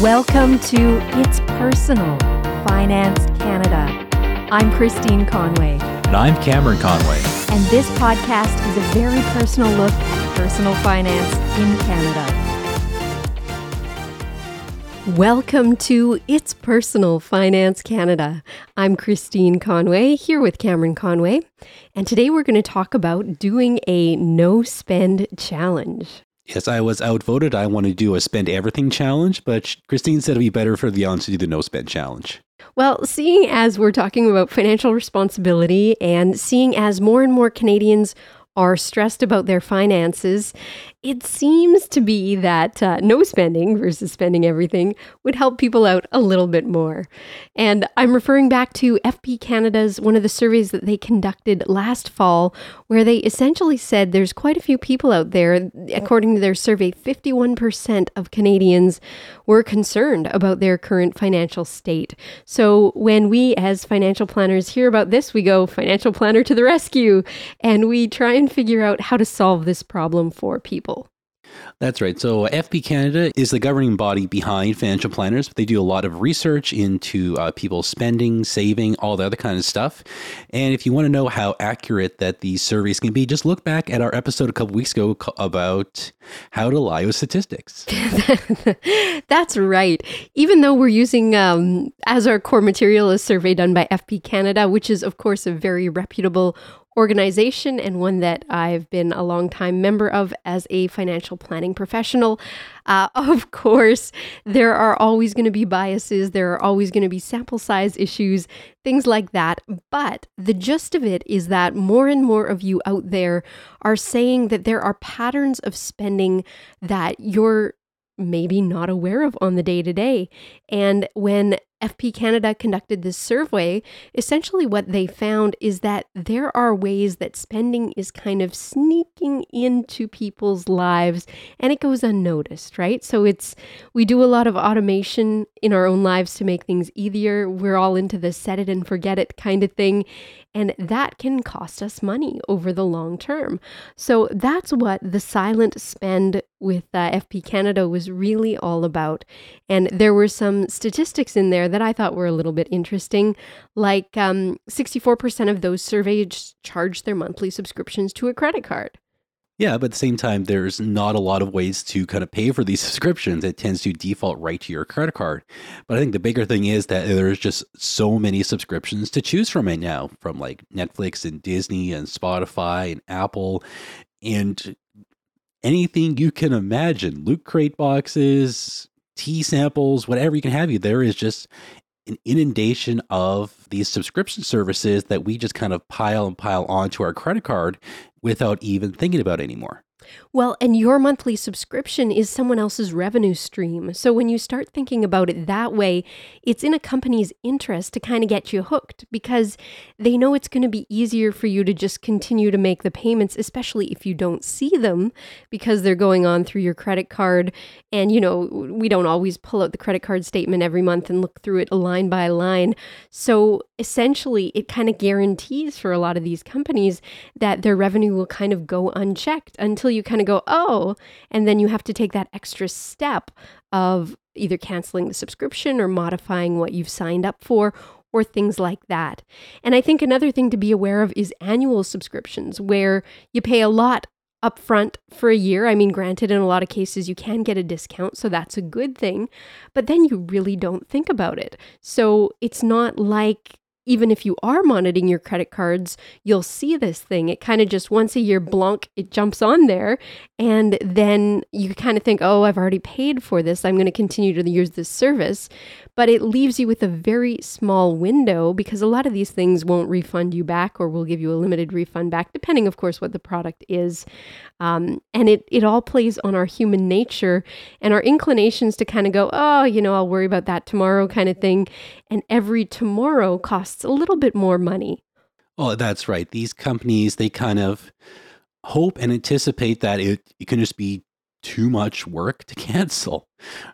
Welcome to It's Personal Finance Canada. I'm Christine Conway, And I'm Cameron Conway. and this podcast is a very personal look at personal finance in Canada. Welcome to It's Personal Finance Canada. I'm Christine Conway here with Cameron Conway, and today we're going to talk about doing a no spend challenge. Yes, I was outvoted. I want to do a spend everything challenge, but Christine said it'd be better for the audience to do the no spend challenge. Well, seeing as we're talking about financial responsibility and seeing as more and more Canadians are stressed about their finances, it seems to be that uh, no spending versus spending everything would help people out a little bit more. And I'm referring back to FP Canada's one of the surveys that they conducted last fall, where they essentially said there's quite a few people out there, according to their survey, 51% of Canadians were concerned about their current financial state. So when we as financial planners hear about this, we go financial planner to the rescue and we try and figure out how to solve this problem for people. That's right. So, FP Canada is the governing body behind financial planners. They do a lot of research into uh, people's spending, saving, all the other kind of stuff. And if you want to know how accurate that these surveys can be, just look back at our episode a couple weeks ago about how to lie with statistics. That's right. Even though we're using um, as our core material a survey done by FP Canada, which is, of course, a very reputable organization and one that I've been a long time member of as a financial planning professional. Uh, of course, there are always going to be biases, there are always going to be sample size issues, things like that. But the gist of it is that more and more of you out there are saying that there are patterns of spending that you're maybe not aware of on the day to day. And when FP Canada conducted this survey, essentially what they found is that there are ways that spending is kind of sneaking into people's lives and it goes unnoticed, right? So it's we do a lot of automation in our own lives to make things easier. We're all into the set it and forget it kind of thing. And that can cost us money over the long term. So that's what the silent spend with uh, FP Canada was really all about. And there were some statistics in there that I thought were a little bit interesting. Like um, 64% of those surveyed charged their monthly subscriptions to a credit card. Yeah, but at the same time, there's not a lot of ways to kind of pay for these subscriptions. It tends to default right to your credit card. But I think the bigger thing is that there's just so many subscriptions to choose from right now, from like Netflix and Disney and Spotify and Apple and anything you can imagine. Loot crate boxes, tea samples, whatever you can have you. There is just an inundation of these subscription services that we just kind of pile and pile onto our credit card without even thinking about anymore. Well, and your monthly subscription is someone else's revenue stream. So when you start thinking about it that way, it's in a company's interest to kind of get you hooked because they know it's going to be easier for you to just continue to make the payments, especially if you don't see them because they're going on through your credit card. And, you know, we don't always pull out the credit card statement every month and look through it line by line. So essentially, it kind of guarantees for a lot of these companies that their revenue will kind of go unchecked until you kind of go, oh, and then you have to take that extra step of either canceling the subscription or modifying what you've signed up for or things like that. And I think another thing to be aware of is annual subscriptions where you pay a lot upfront for a year. I mean, granted, in a lot of cases, you can get a discount, so that's a good thing, but then you really don't think about it. So it's not like even if you are monitoring your credit cards, you'll see this thing. It kind of just once a year, blunk, it jumps on there. And then you kind of think, oh, I've already paid for this. I'm going to continue to use this service. But it leaves you with a very small window because a lot of these things won't refund you back or will give you a limited refund back, depending, of course, what the product is. Um, and it, it all plays on our human nature and our inclinations to kind of go, oh, you know, I'll worry about that tomorrow kind of thing. And every tomorrow costs a little bit more money. Oh, that's right. These companies, they kind of hope and anticipate that it, it can just be too much work to cancel.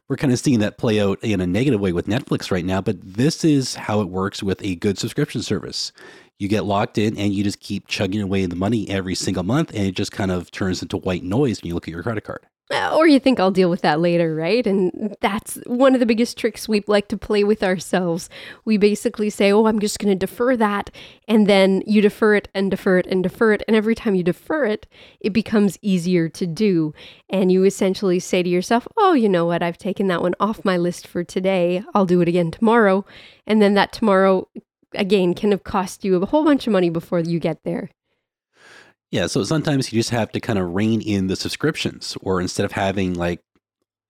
We're kind of seeing that play out in a negative way with Netflix right now, but this is how it works with a good subscription service. You get locked in and you just keep chugging away the money every single month, and it just kind of turns into white noise when you look at your credit card. Or you think I'll deal with that later, right? And that's one of the biggest tricks we like to play with ourselves. We basically say, oh, I'm just going to defer that. And then you defer it and defer it and defer it. And every time you defer it, it becomes easier to do. And you essentially say to yourself, oh, you know what? I've taken that one off my list for today. I'll do it again tomorrow. And then that tomorrow, again, can have cost you a whole bunch of money before you get there. Yeah, so sometimes you just have to kind of rein in the subscriptions, or instead of having like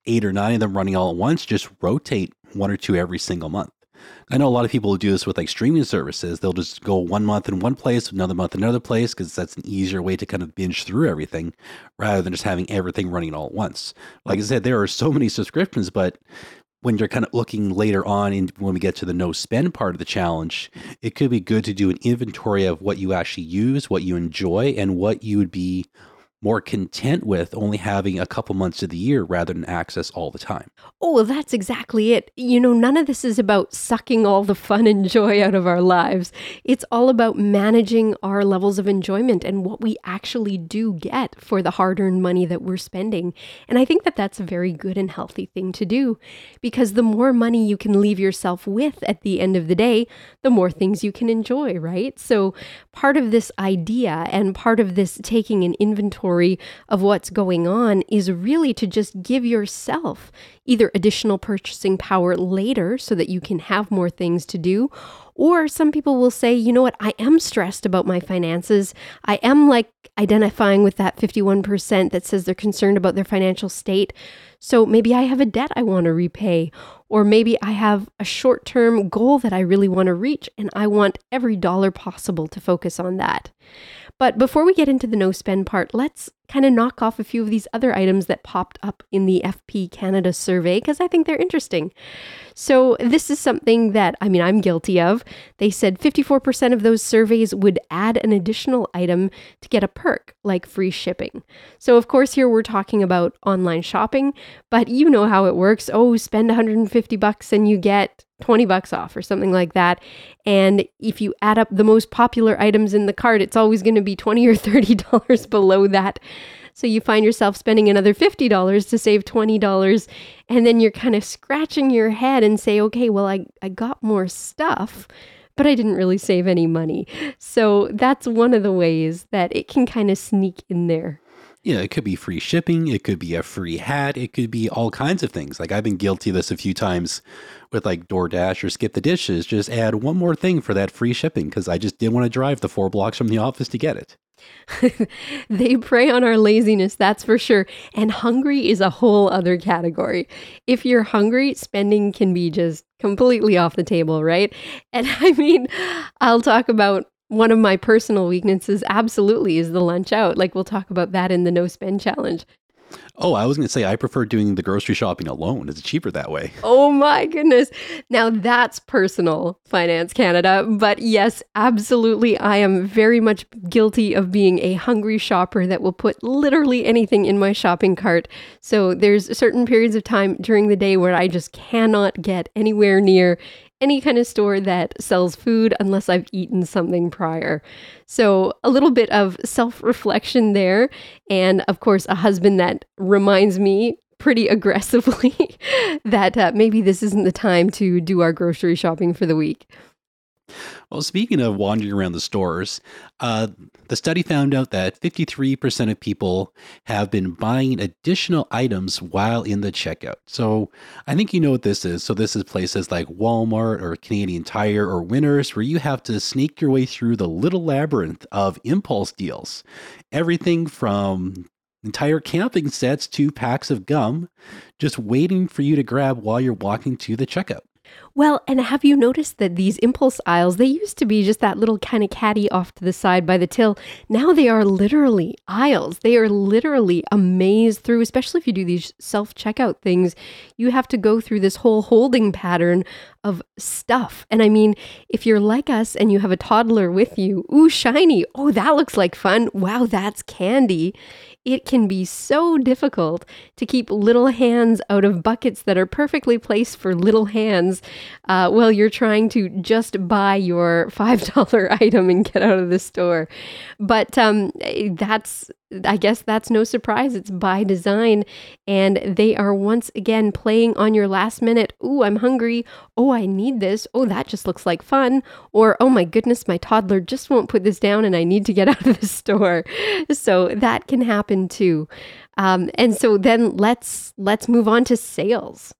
eight or nine of them running all at once, just rotate one or two every single month. I know a lot of people do this with like streaming services. They'll just go one month in one place, another month in another place, because that's an easier way to kind of binge through everything rather than just having everything running all at once. Like I said, there are so many subscriptions, but when you're kind of looking later on in, when we get to the no spend part of the challenge, it could be good to do an inventory of what you actually use, what you enjoy, and what you would be more content with only having a couple months of the year rather than access all the time. Oh, well, that's exactly it. You know, none of this is about sucking all the fun and joy out of our lives. It's all about managing our levels of enjoyment and what we actually do get for the hard earned money that we're spending. And I think that that's a very good and healthy thing to do because the more money you can leave yourself with at the end of the day, the more things you can enjoy, right? So, part of this idea and part of this taking an inventory inventory of what's going on is really to just give yourself either additional purchasing power later so that you can have more things to do. Or some people will say, you know what, I am stressed about my finances. I am like identifying with that 51% that says they're concerned about their financial state. So maybe I have a debt I want to repay, or maybe I have a short term goal that I really want to reach, and I want every dollar possible to focus on that. But before we get into the no spend part, let's kind of knock off a few of these other items that popped up in the FP Canada survey because I think they're interesting. So, this is something that I mean, I'm guilty of. They said 54% of those surveys would add an additional item to get a perk like free shipping. So, of course, here we're talking about online shopping, but you know how it works. Oh, spend 150 bucks and you get 20 bucks off or something like that. And if you add up the most popular items in the cart, it's always going to be 20 or 30 dollars below that. So you find yourself spending another $50 to save $20 and then you're kind of scratching your head and say, "Okay, well I I got more stuff." But I didn't really save any money. So that's one of the ways that it can kind of sneak in there. Yeah, it could be free shipping. It could be a free hat. It could be all kinds of things. Like I've been guilty of this a few times with like DoorDash or Skip the Dishes. Just add one more thing for that free shipping because I just didn't want to drive the four blocks from the office to get it. they prey on our laziness, that's for sure. And hungry is a whole other category. If you're hungry, spending can be just completely off the table, right? And I mean, I'll talk about one of my personal weaknesses absolutely is the lunch out. Like we'll talk about that in the no spend challenge. Oh, I was going to say I prefer doing the grocery shopping alone. It's cheaper that way. Oh my goodness. Now that's personal finance Canada, but yes, absolutely I am very much guilty of being a hungry shopper that will put literally anything in my shopping cart. So there's certain periods of time during the day where I just cannot get anywhere near any kind of store that sells food unless I've eaten something prior. So, a little bit of self reflection there. And of course, a husband that reminds me pretty aggressively that uh, maybe this isn't the time to do our grocery shopping for the week. Well, speaking of wandering around the stores, uh, the study found out that 53% of people have been buying additional items while in the checkout. So I think you know what this is. So this is places like Walmart or Canadian Tire or Winners where you have to sneak your way through the little labyrinth of impulse deals. Everything from entire camping sets to packs of gum just waiting for you to grab while you're walking to the checkout. Well, and have you noticed that these impulse aisles, they used to be just that little kind of caddy off to the side by the till. Now they are literally aisles. They are literally a maze through, especially if you do these self checkout things. You have to go through this whole holding pattern of stuff. And I mean, if you're like us and you have a toddler with you, ooh, shiny. Oh, that looks like fun. Wow, that's candy it can be so difficult to keep little hands out of buckets that are perfectly placed for little hands uh, while you're trying to just buy your $5 item and get out of the store. But um, that's I guess that's no surprise. It's by design. And they are once again playing on your last minute. Ooh, I'm hungry. Oh, I need this. Oh, that just looks like fun. Or, oh my goodness, my toddler just won't put this down and I need to get out of the store. So that can happen too. Um, and so then let's let's move on to sales.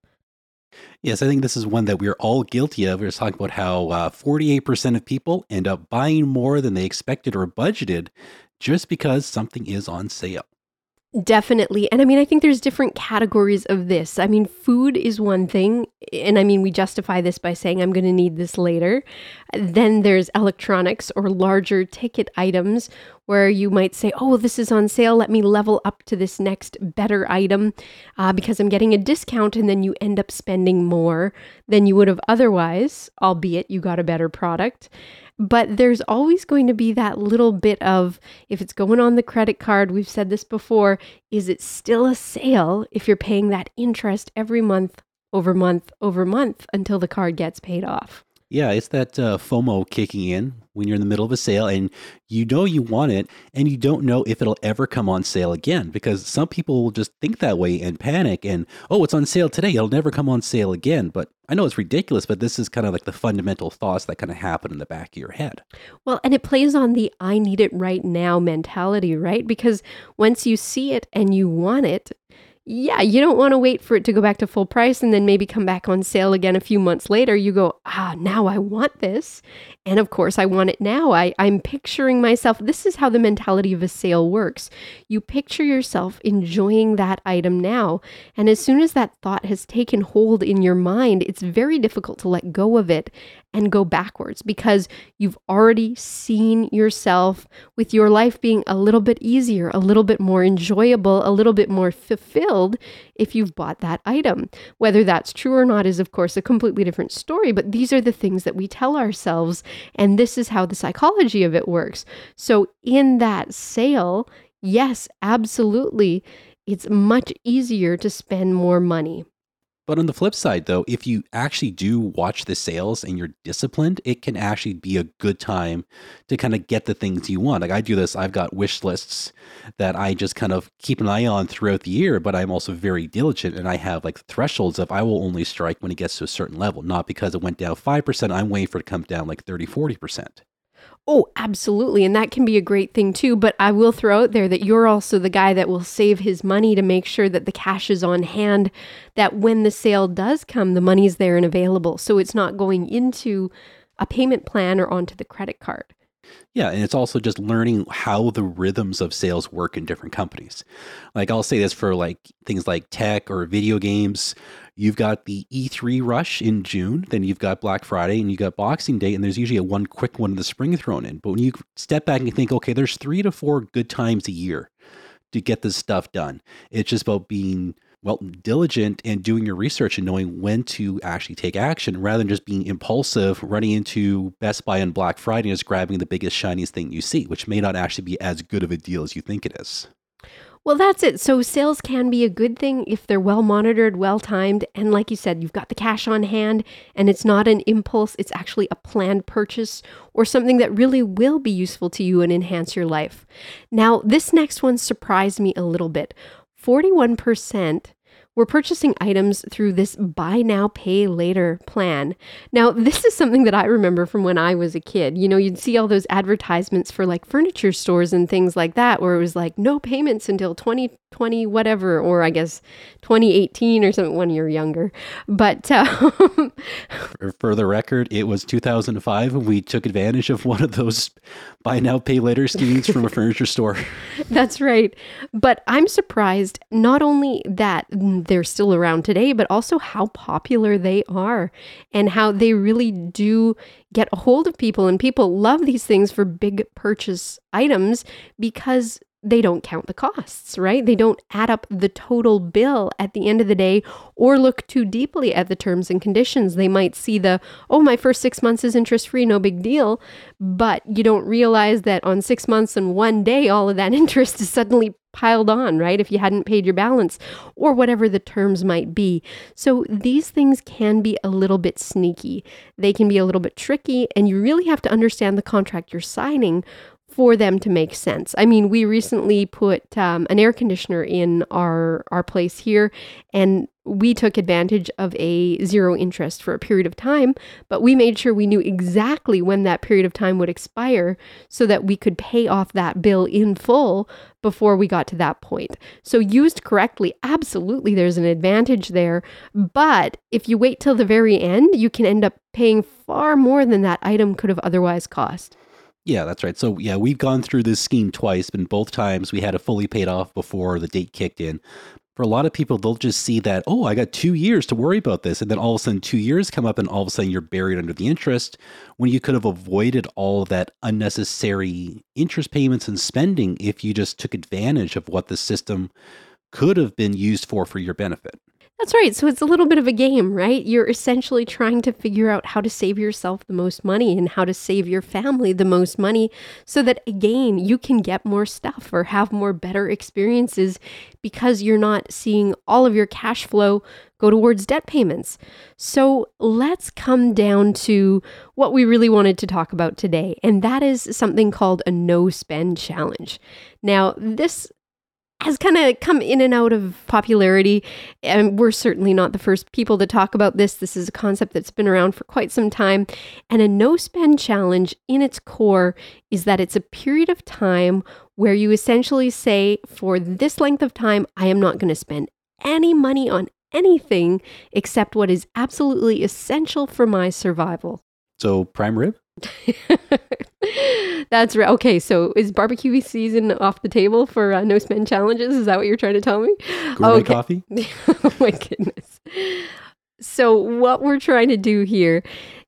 Yes, I think this is one that we're all guilty of. We are talking about how uh, 48% of people end up buying more than they expected or budgeted just because something is on sale. Definitely. And I mean, I think there's different categories of this. I mean, food is one thing. And I mean, we justify this by saying, I'm going to need this later. Then there's electronics or larger ticket items where you might say, oh, this is on sale. Let me level up to this next better item uh, because I'm getting a discount. And then you end up spending more than you would have otherwise, albeit you got a better product. But there's always going to be that little bit of if it's going on the credit card, we've said this before, is it still a sale if you're paying that interest every month over month over month until the card gets paid off? Yeah, it's that uh, FOMO kicking in when you're in the middle of a sale and you know you want it and you don't know if it'll ever come on sale again because some people will just think that way and panic and oh it's on sale today it'll never come on sale again but I know it's ridiculous but this is kind of like the fundamental thoughts that kind of happen in the back of your head. Well, and it plays on the I need it right now mentality, right? Because once you see it and you want it, yeah, you don't want to wait for it to go back to full price and then maybe come back on sale again a few months later. You go, ah, now I want this. And of course, I want it now. I, I'm picturing myself. This is how the mentality of a sale works. You picture yourself enjoying that item now. And as soon as that thought has taken hold in your mind, it's very difficult to let go of it and go backwards because you've already seen yourself with your life being a little bit easier, a little bit more enjoyable, a little bit more fulfilled if you've bought that item. Whether that's true or not is, of course, a completely different story, but these are the things that we tell ourselves, and this is how the psychology of it works. So, in that sale, yes, absolutely, it's much easier to spend more money. But on the flip side, though, if you actually do watch the sales and you're disciplined, it can actually be a good time to kind of get the things you want. Like I do this, I've got wish lists that I just kind of keep an eye on throughout the year, but I'm also very diligent and I have like thresholds of I will only strike when it gets to a certain level, not because it went down 5%, I'm waiting for it to come down like 30, 40%. Oh, absolutely. And that can be a great thing too. But I will throw out there that you're also the guy that will save his money to make sure that the cash is on hand, that when the sale does come, the money's there and available. So it's not going into a payment plan or onto the credit card. Yeah, and it's also just learning how the rhythms of sales work in different companies. Like I'll say this for like things like tech or video games You've got the E3 rush in June, then you've got Black Friday, and you've got Boxing Day, and there's usually a one quick one in the spring thrown in. But when you step back and think, okay, there's three to four good times a year to get this stuff done. It's just about being well diligent and doing your research and knowing when to actually take action rather than just being impulsive running into best buy on black friday and just grabbing the biggest shiniest thing you see which may not actually be as good of a deal as you think it is well, that's it. So sales can be a good thing if they're well monitored, well timed, and like you said, you've got the cash on hand and it's not an impulse, it's actually a planned purchase or something that really will be useful to you and enhance your life. Now, this next one surprised me a little bit. 41% we're purchasing items through this buy now, pay later plan. Now, this is something that I remember from when I was a kid. You know, you'd see all those advertisements for like furniture stores and things like that, where it was like no payments until 2020, whatever, or I guess 2018 or something when you're younger. But uh, for the record, it was 2005 when we took advantage of one of those buy now, pay later schemes from a furniture store. That's right. But I'm surprised not only that they're still around today, but also how popular they are and how they really do get a hold of people. And people love these things for big purchase items because they don't count the costs, right? They don't add up the total bill at the end of the day or look too deeply at the terms and conditions. They might see the, oh, my first six months is interest free, no big deal. But you don't realize that on six months and one day, all of that interest is suddenly piled on, right? If you hadn't paid your balance or whatever the terms might be. So these things can be a little bit sneaky. They can be a little bit tricky, and you really have to understand the contract you're signing for them to make sense. I mean, we recently put um, an air conditioner in our our place here, and we took advantage of a zero interest for a period of time, but we made sure we knew exactly when that period of time would expire so that we could pay off that bill in full before we got to that point. So, used correctly, absolutely there's an advantage there. But if you wait till the very end, you can end up paying far more than that item could have otherwise cost. Yeah, that's right. So, yeah, we've gone through this scheme twice, and both times we had it fully paid off before the date kicked in for a lot of people, they'll just see that, oh, I got two years to worry about this. And then all of a sudden, two years come up, and all of a sudden, you're buried under the interest when you could have avoided all of that unnecessary interest payments and spending if you just took advantage of what the system could have been used for for your benefit. That's right. So it's a little bit of a game, right? You're essentially trying to figure out how to save yourself the most money and how to save your family the most money so that, again, you can get more stuff or have more better experiences because you're not seeing all of your cash flow go towards debt payments. So let's come down to what we really wanted to talk about today, and that is something called a no spend challenge. Now, this has kind of come in and out of popularity. And we're certainly not the first people to talk about this. This is a concept that's been around for quite some time. And a no spend challenge in its core is that it's a period of time where you essentially say, for this length of time, I am not going to spend any money on anything except what is absolutely essential for my survival. So, prime rib? That's right. Okay, so is barbecue season off the table for uh, no spend challenges? Is that what you're trying to tell me? Gourmet okay. coffee? oh my goodness. So what we're trying to do here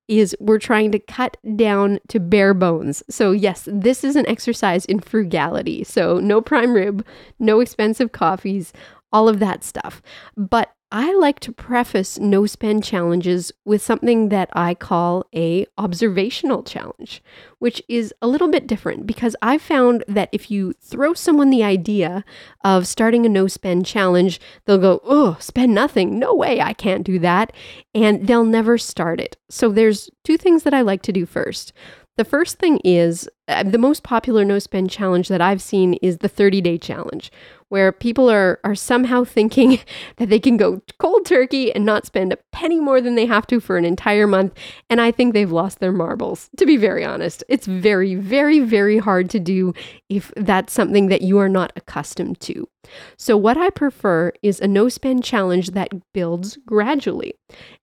is we're trying to cut down to bare bones. So yes, this is an exercise in frugality. So no prime rib, no expensive coffees, all of that stuff. But I like to preface no spend challenges with something that I call a observational challenge, which is a little bit different because I've found that if you throw someone the idea of starting a no spend challenge, they'll go, "Oh, spend nothing. No way, I can't do that." And they'll never start it. So there's two things that I like to do first. The first thing is Uh, the most popular no spend challenge that I've seen is the 30 day challenge, where people are are somehow thinking that they can go cold turkey and not spend a penny more than they have to for an entire month and I think they've lost their marbles. To be very honest it's very very very hard to do if that's something that you are not accustomed to. So what I prefer is a no spend challenge that builds gradually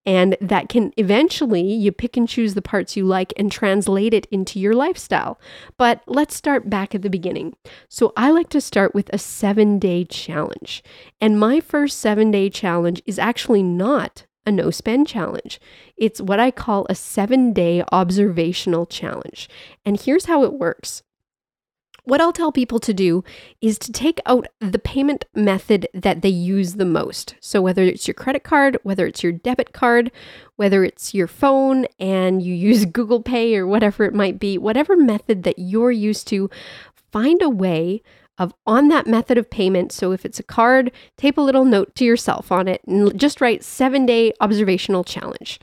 and that can eventually you pick and choose the parts you like and translate it into your lifestyle but let's start back at the beginning so I like to start with a 7 day challenge. And my first seven day challenge is actually not a no spend challenge. It's what I call a seven day observational challenge. And here's how it works. What I'll tell people to do is to take out the payment method that they use the most. So, whether it's your credit card, whether it's your debit card, whether it's your phone and you use Google Pay or whatever it might be, whatever method that you're used to, find a way of on that method of payment. So if it's a card, tape a little note to yourself on it and just write seven day observational challenge.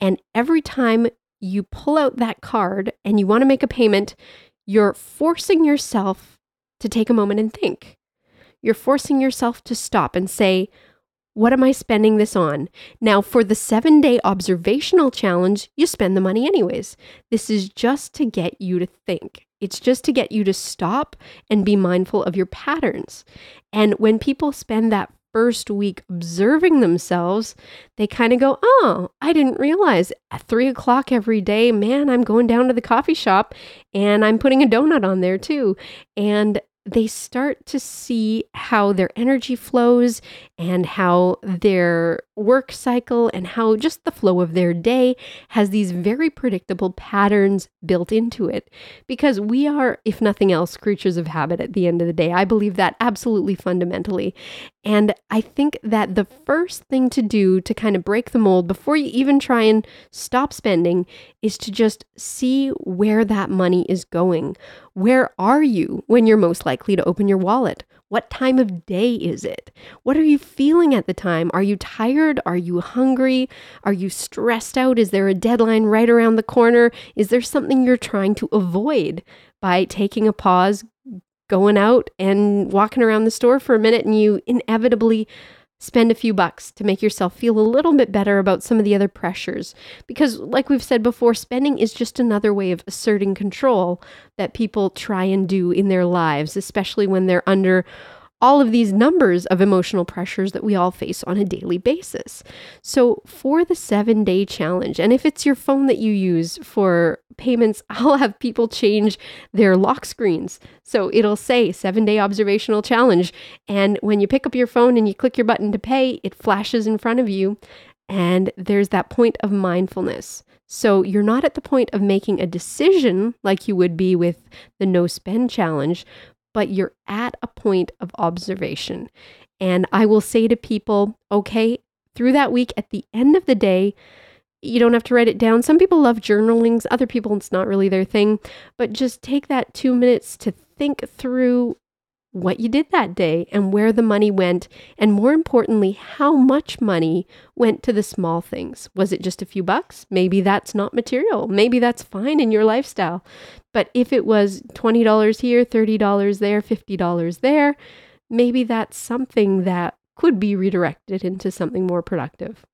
And every time you pull out that card and you want to make a payment, you're forcing yourself to take a moment and think. You're forcing yourself to stop and say, what am I spending this on? Now, for the seven day observational challenge, you spend the money anyways. This is just to get you to think. It's just to get you to stop and be mindful of your patterns. And when people spend that first week observing themselves, they kind of go, Oh, I didn't realize at three o'clock every day, man, I'm going down to the coffee shop and I'm putting a donut on there too. And they start to see how their energy flows and how their work cycle and how just the flow of their day has these very predictable patterns built into it. Because we are, if nothing else, creatures of habit at the end of the day. I believe that absolutely fundamentally. And I think that the first thing to do to kind of break the mold before you even try and stop spending is to just see where that money is going. Where are you when you're most likely? to open your wallet? What time of day is it? What are you feeling at the time? Are you tired? Are you hungry? Are you stressed out? Is there a deadline right around the corner? Is there something you're trying to avoid by taking a pause, going out and walking around the store for a minute, and you inevitably spend a few bucks to make yourself feel a little bit better about some of the other pressures. Because, like we've said before, spending is just another way of asserting control that people try and do in their lives, especially when they're under all of these numbers of emotional pressures that we all face on a daily basis. So, for the seven day challenge, and if it's your phone that you use for payments, I'll have people change their lock screens. So, it'll say seven day observational challenge. And when you pick up your phone and you click your button to pay, it flashes in front of you. And there's that point of mindfulness. So you're not at the point of making a decision like you would be with the no spend challenge, but you're at a point of observation. And I will say to people, okay, through that week, at the end of the day, you don't have to write it down. Some people love journalings, other people, it's not really their thing. But just take that two minutes to think through what you did that day and where the money went, and more importantly, how much money went to the small things. Was it just a few bucks? Maybe that's not material. Maybe that's fine in your lifestyle. But if it was $20 here, $30 there, $50 there, maybe that's something that could be redirected into something more productive.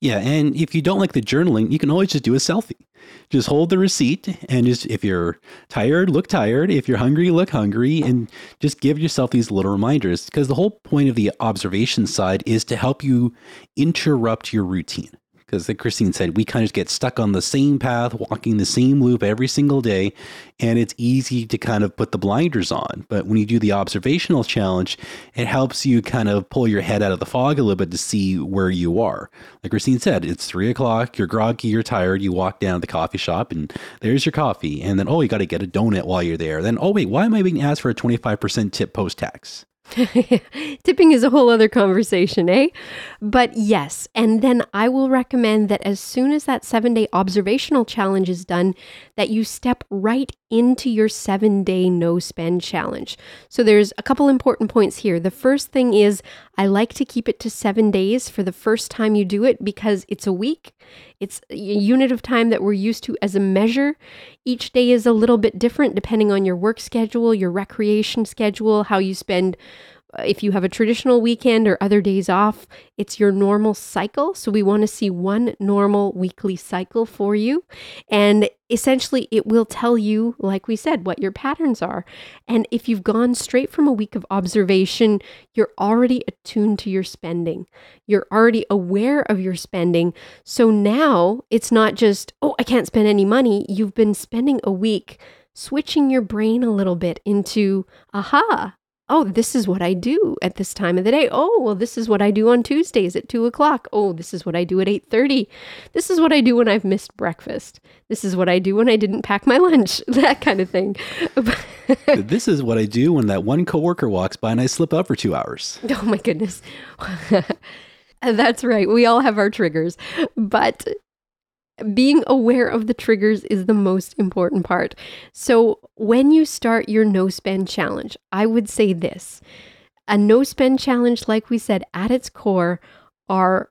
Yeah, and if you don't like the journaling, you can always just do a selfie. Just hold the receipt and just if you're tired, look tired. If you're hungry, look hungry and just give yourself these little reminders because the whole point of the observation side is to help you interrupt your routine because like Christine said, we kind of get stuck on the same path, walking the same loop every single day, and it's easy to kind of put the blinders on. But when you do the observational challenge, it helps you kind of pull your head out of the fog a little bit to see where you are. Like Christine said, it's three o'clock, you're groggy, you're tired, you walk down to the coffee shop, and there's your coffee. And then, oh, you got to get a donut while you're there. Then, oh, wait, why am I being asked for a 25% tip post tax? Tipping is a whole other conversation, eh? But yes, and then I will recommend that as soon as that seven day observational challenge is done, that you step right into your seven day no spend challenge. So there's a couple important points here. The first thing is I like to keep it to seven days for the first time you do it because it's a week. It's a unit of time that we're used to as a measure. Each day is a little bit different depending on your work schedule, your recreation schedule, how you spend if you have a traditional weekend or other days off, it's your normal cycle. So we want to see one normal weekly cycle for you. And essentially, it will tell you, like we said, what your patterns are. And if you've gone straight from a week of observation, you're already attuned to your spending. You're already aware of your spending. So now it's not just, oh, I can't spend any money. You've been spending a week switching your brain a little bit into, aha, oh, this is what I do at this time of the day. Oh, well, this is what I do on Tuesdays at two o'clock. Oh, this is what I do at eight thirty. This is what I do when I've missed breakfast. This is what I do when I didn't pack my lunch. That kind of thing. this is what I do when that one coworker walks by and I slip up for two hours. Oh my goodness. That's right. We all have our triggers. But being aware of the triggers is the most important part. So, when you start your no spend challenge, I would say this a no spend challenge, like we said, at its core, are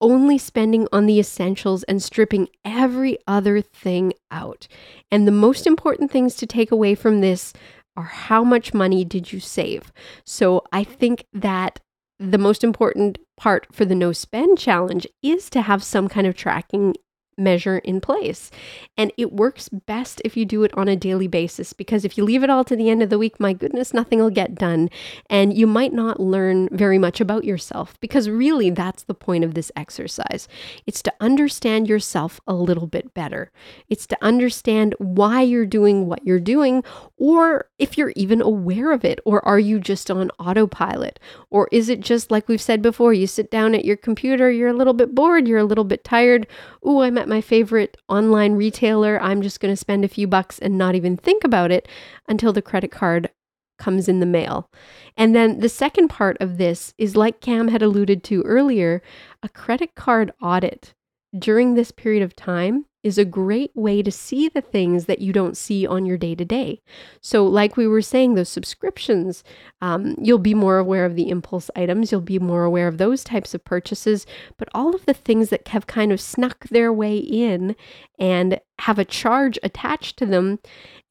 only spending on the essentials and stripping every other thing out. And the most important things to take away from this are how much money did you save? So, I think that the most important part for the no spend challenge is to have some kind of tracking measure in place. And it works best if you do it on a daily basis because if you leave it all to the end of the week, my goodness, nothing will get done. And you might not learn very much about yourself because really that's the point of this exercise. It's to understand yourself a little bit better. It's to understand why you're doing what you're doing, or if you're even aware of it, or are you just on autopilot? Or is it just like we've said before, you sit down at your computer, you're a little bit bored, you're a little bit tired. Ooh, I'm my favorite online retailer. I'm just going to spend a few bucks and not even think about it until the credit card comes in the mail. And then the second part of this is like Cam had alluded to earlier, a credit card audit during this period of time is a great way to see the things that you don't see on your day to day. So, like we were saying, those subscriptions, um, you'll be more aware of the impulse items, you'll be more aware of those types of purchases, but all of the things that have kind of snuck their way in and have a charge attached to them,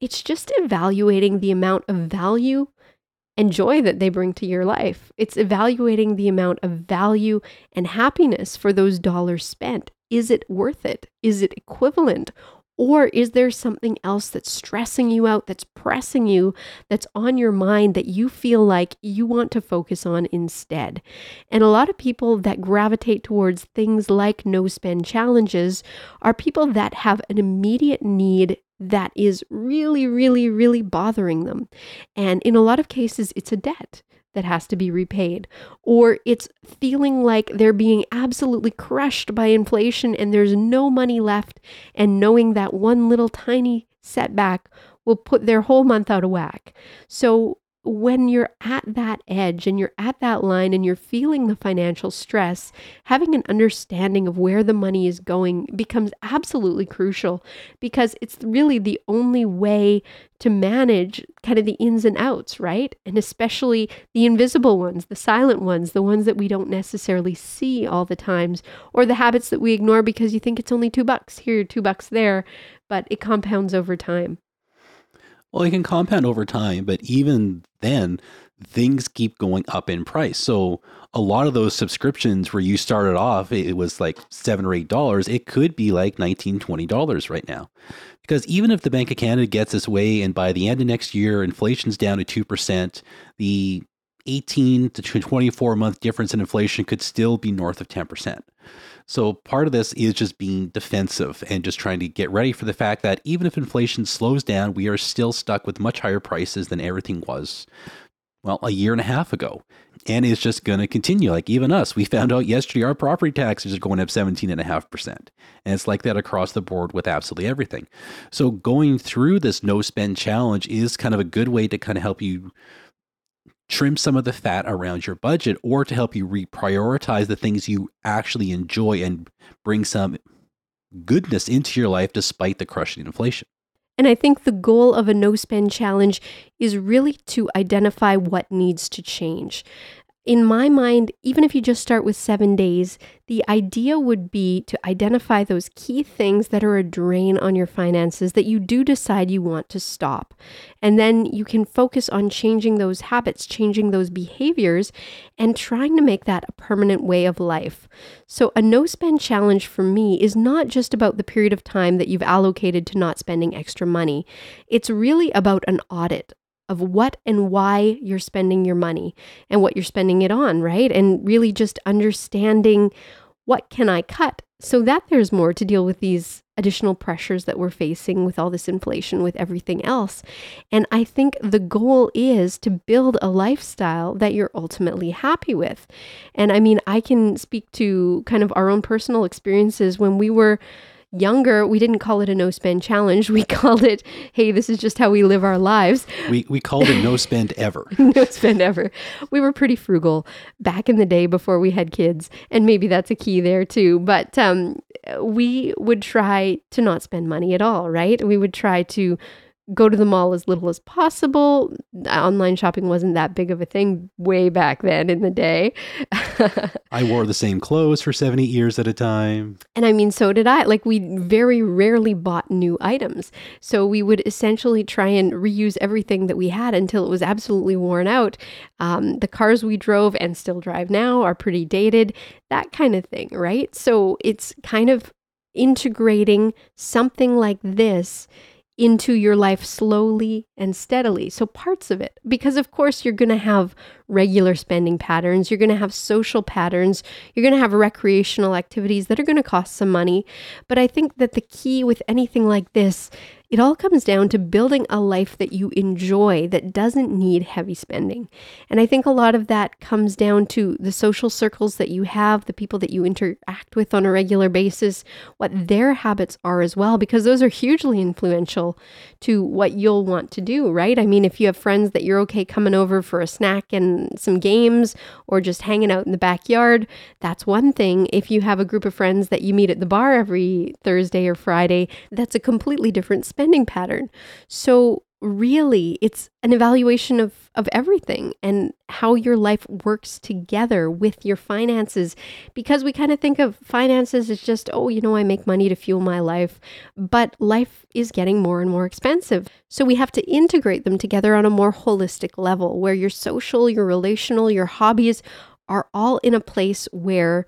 it's just evaluating the amount of value and joy that they bring to your life. It's evaluating the amount of value and happiness for those dollars spent. Is it worth it? Is it equivalent? Or is there something else that's stressing you out, that's pressing you, that's on your mind that you feel like you want to focus on instead? And a lot of people that gravitate towards things like no spend challenges are people that have an immediate need that is really, really, really bothering them. And in a lot of cases, it's a debt that has to be repaid, or it's feeling like they're being absolutely crushed by inflation and there's no money left, and knowing that one little tiny setback will put their whole month out of whack. So, when you're at that edge and you're at that line and you're feeling the financial stress, having an understanding of where the money is going becomes absolutely crucial because it's really the only way to manage kind of the ins and outs, right? And especially the invisible ones, the silent ones, the ones that we don't necessarily see all the times, or the habits that we ignore because you think it's only two bucks here, two bucks there, but it compounds over time. Well, it can compound over time, but even then, things keep going up in price. So a lot of those subscriptions where you started off, it was like seven or eight dollars. It could be like 19, 20 dollars right now. Because even if the Bank of Canada gets its way and by the end of next year, inflation's down to 2%, the 18 to 24 month difference in inflation could still be north of 10%. So part of this is just being defensive and just trying to get ready for the fact that even if inflation slows down, we are still stuck with much higher prices than everything was, well, a year and a half ago. And it's just going to continue. Like even us, we found out yesterday our property taxes are going up 17.5%. And it's like that across the board with absolutely everything. So going through this no spend challenge is kind of a good way to kind of help you trim some of the fat around your budget or to help you reprioritize the things you actually enjoy and bring some goodness into your life despite the crushing inflation. And I think the goal of a no spend challenge is really to identify what needs to change in my mind, even if you just start with seven days, the idea would be to identify those key things that are a drain on your finances that you do decide you want to stop. And then you can focus on changing those habits, changing those behaviors, and trying to make that a permanent way of life. So, a no spend challenge for me is not just about the period of time that you've allocated to not spending extra money, it's really about an audit of what and why you're spending your money and what you're spending it on, right? And really just understanding what can I cut so that there's more to deal with these additional pressures that we're facing with all this inflation, with everything else. And I think the goal is to build a lifestyle that you're ultimately happy with. And I mean, I can speak to kind of our own personal experiences when we were younger, we didn't call it a no spend challenge. We called it, hey, this is just how we live our lives. We, we called it no spend ever. no spend ever. We were pretty frugal back in the day before we had kids. And maybe that's a key there too. But um, we would try to not spend money at all, right? We would try to go to the mall as little as possible. Online shopping wasn't that big of a thing way back then in the day. I wore the same clothes for 70 years at a time. And I mean, so did I. Like, we very rarely bought new items. So we would essentially try and reuse everything that we had until it was absolutely worn out. Um, the cars we drove and still drive now are pretty dated, that kind of thing, right? So it's kind of integrating something like this into your life slowly and steadily. So, parts of it, because of course, you're going to have regular spending patterns, you're going to have social patterns, you're going to have recreational activities that are going to cost some money. But I think that the key with anything like this It all comes down to building a life that you enjoy that doesn't need heavy spending. And I think a lot of that comes down to the social circles that you have, the people that you interact with on a regular basis, what their habits are as well, because those are hugely influential to what you'll want to do, right? I mean, if you have friends that you're okay coming over for a snack and some games or just hanging out in the backyard, that's one thing. If you have a group of friends that you meet at the bar every Thursday or Friday, that's a completely different spending pattern. So, really, it's an evaluation of, of everything and how your life works together with your finances. Because we kind of think of finances as just, oh, you know, I make money to fuel my life. But life is getting more and more expensive. So, we have to integrate them together on a more holistic level where your social, your relational, your hobbies are all in a place where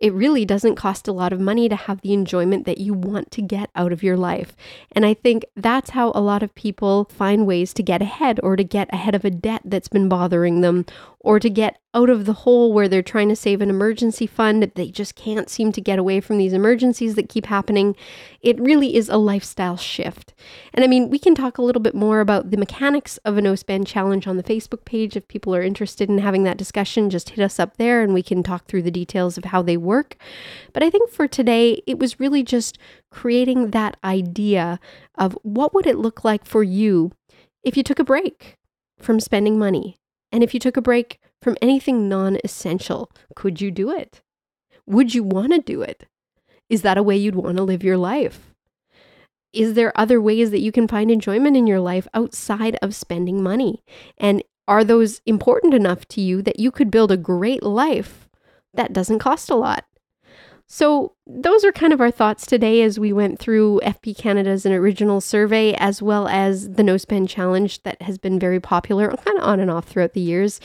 it really doesn't cost a lot of money to have the enjoyment that you want to get out of your life. And I think that's how a lot of people find ways to get ahead or to get ahead of a debt that's been bothering them or to get out of the hole where they're trying to save an emergency fund. They just can't seem to get away from these emergencies that keep happening. It really is a lifestyle shift. And I mean, we can talk a little bit more about the mechanics of a no spend challenge on the Facebook page. If people are interested in having that discussion, just hit us up there and we can talk through the details of how they work. But I think for today, it was really just creating that idea of what would it look like for you if you took a break from spending money and if you took a break from anything non essential, could you do it? Would you want to do it? Is that a way you'd want to live your life? Is there other ways that you can find enjoyment in your life outside of spending money? And are those important enough to you that you could build a great life that doesn't cost a lot? So, those are kind of our thoughts today as we went through FP Canada's an original survey, as well as the No Spend Challenge that has been very popular, kind of on and off throughout the years.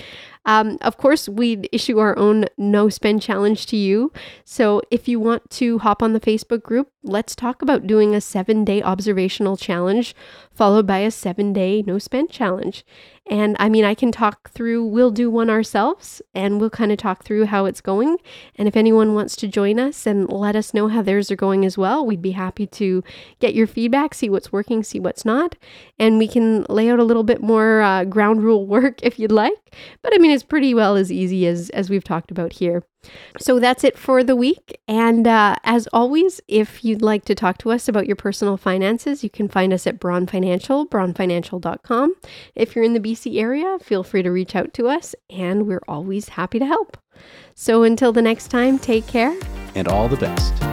Um, of course, we issue our own no spend challenge to you. So if you want to hop on the Facebook group, let's talk about doing a seven day observational challenge followed by a seven day no spend challenge. And I mean, I can talk through, we'll do one ourselves and we'll kind of talk through how it's going. And if anyone wants to join us and let us know how theirs are going as well, we'd be happy to get your feedback, see what's working, see what's not. And we can lay out a little bit more uh, ground rule work if you'd like. But I mean, it's pretty well as easy as as we've talked about here. So that's it for the week. And uh, as always, if you'd like to talk to us about your personal finances, you can find us at Braun Financial, braunfinancial.com. If you're in the BC area, feel free to reach out to us, and we're always happy to help. So until the next time, take care and all the best.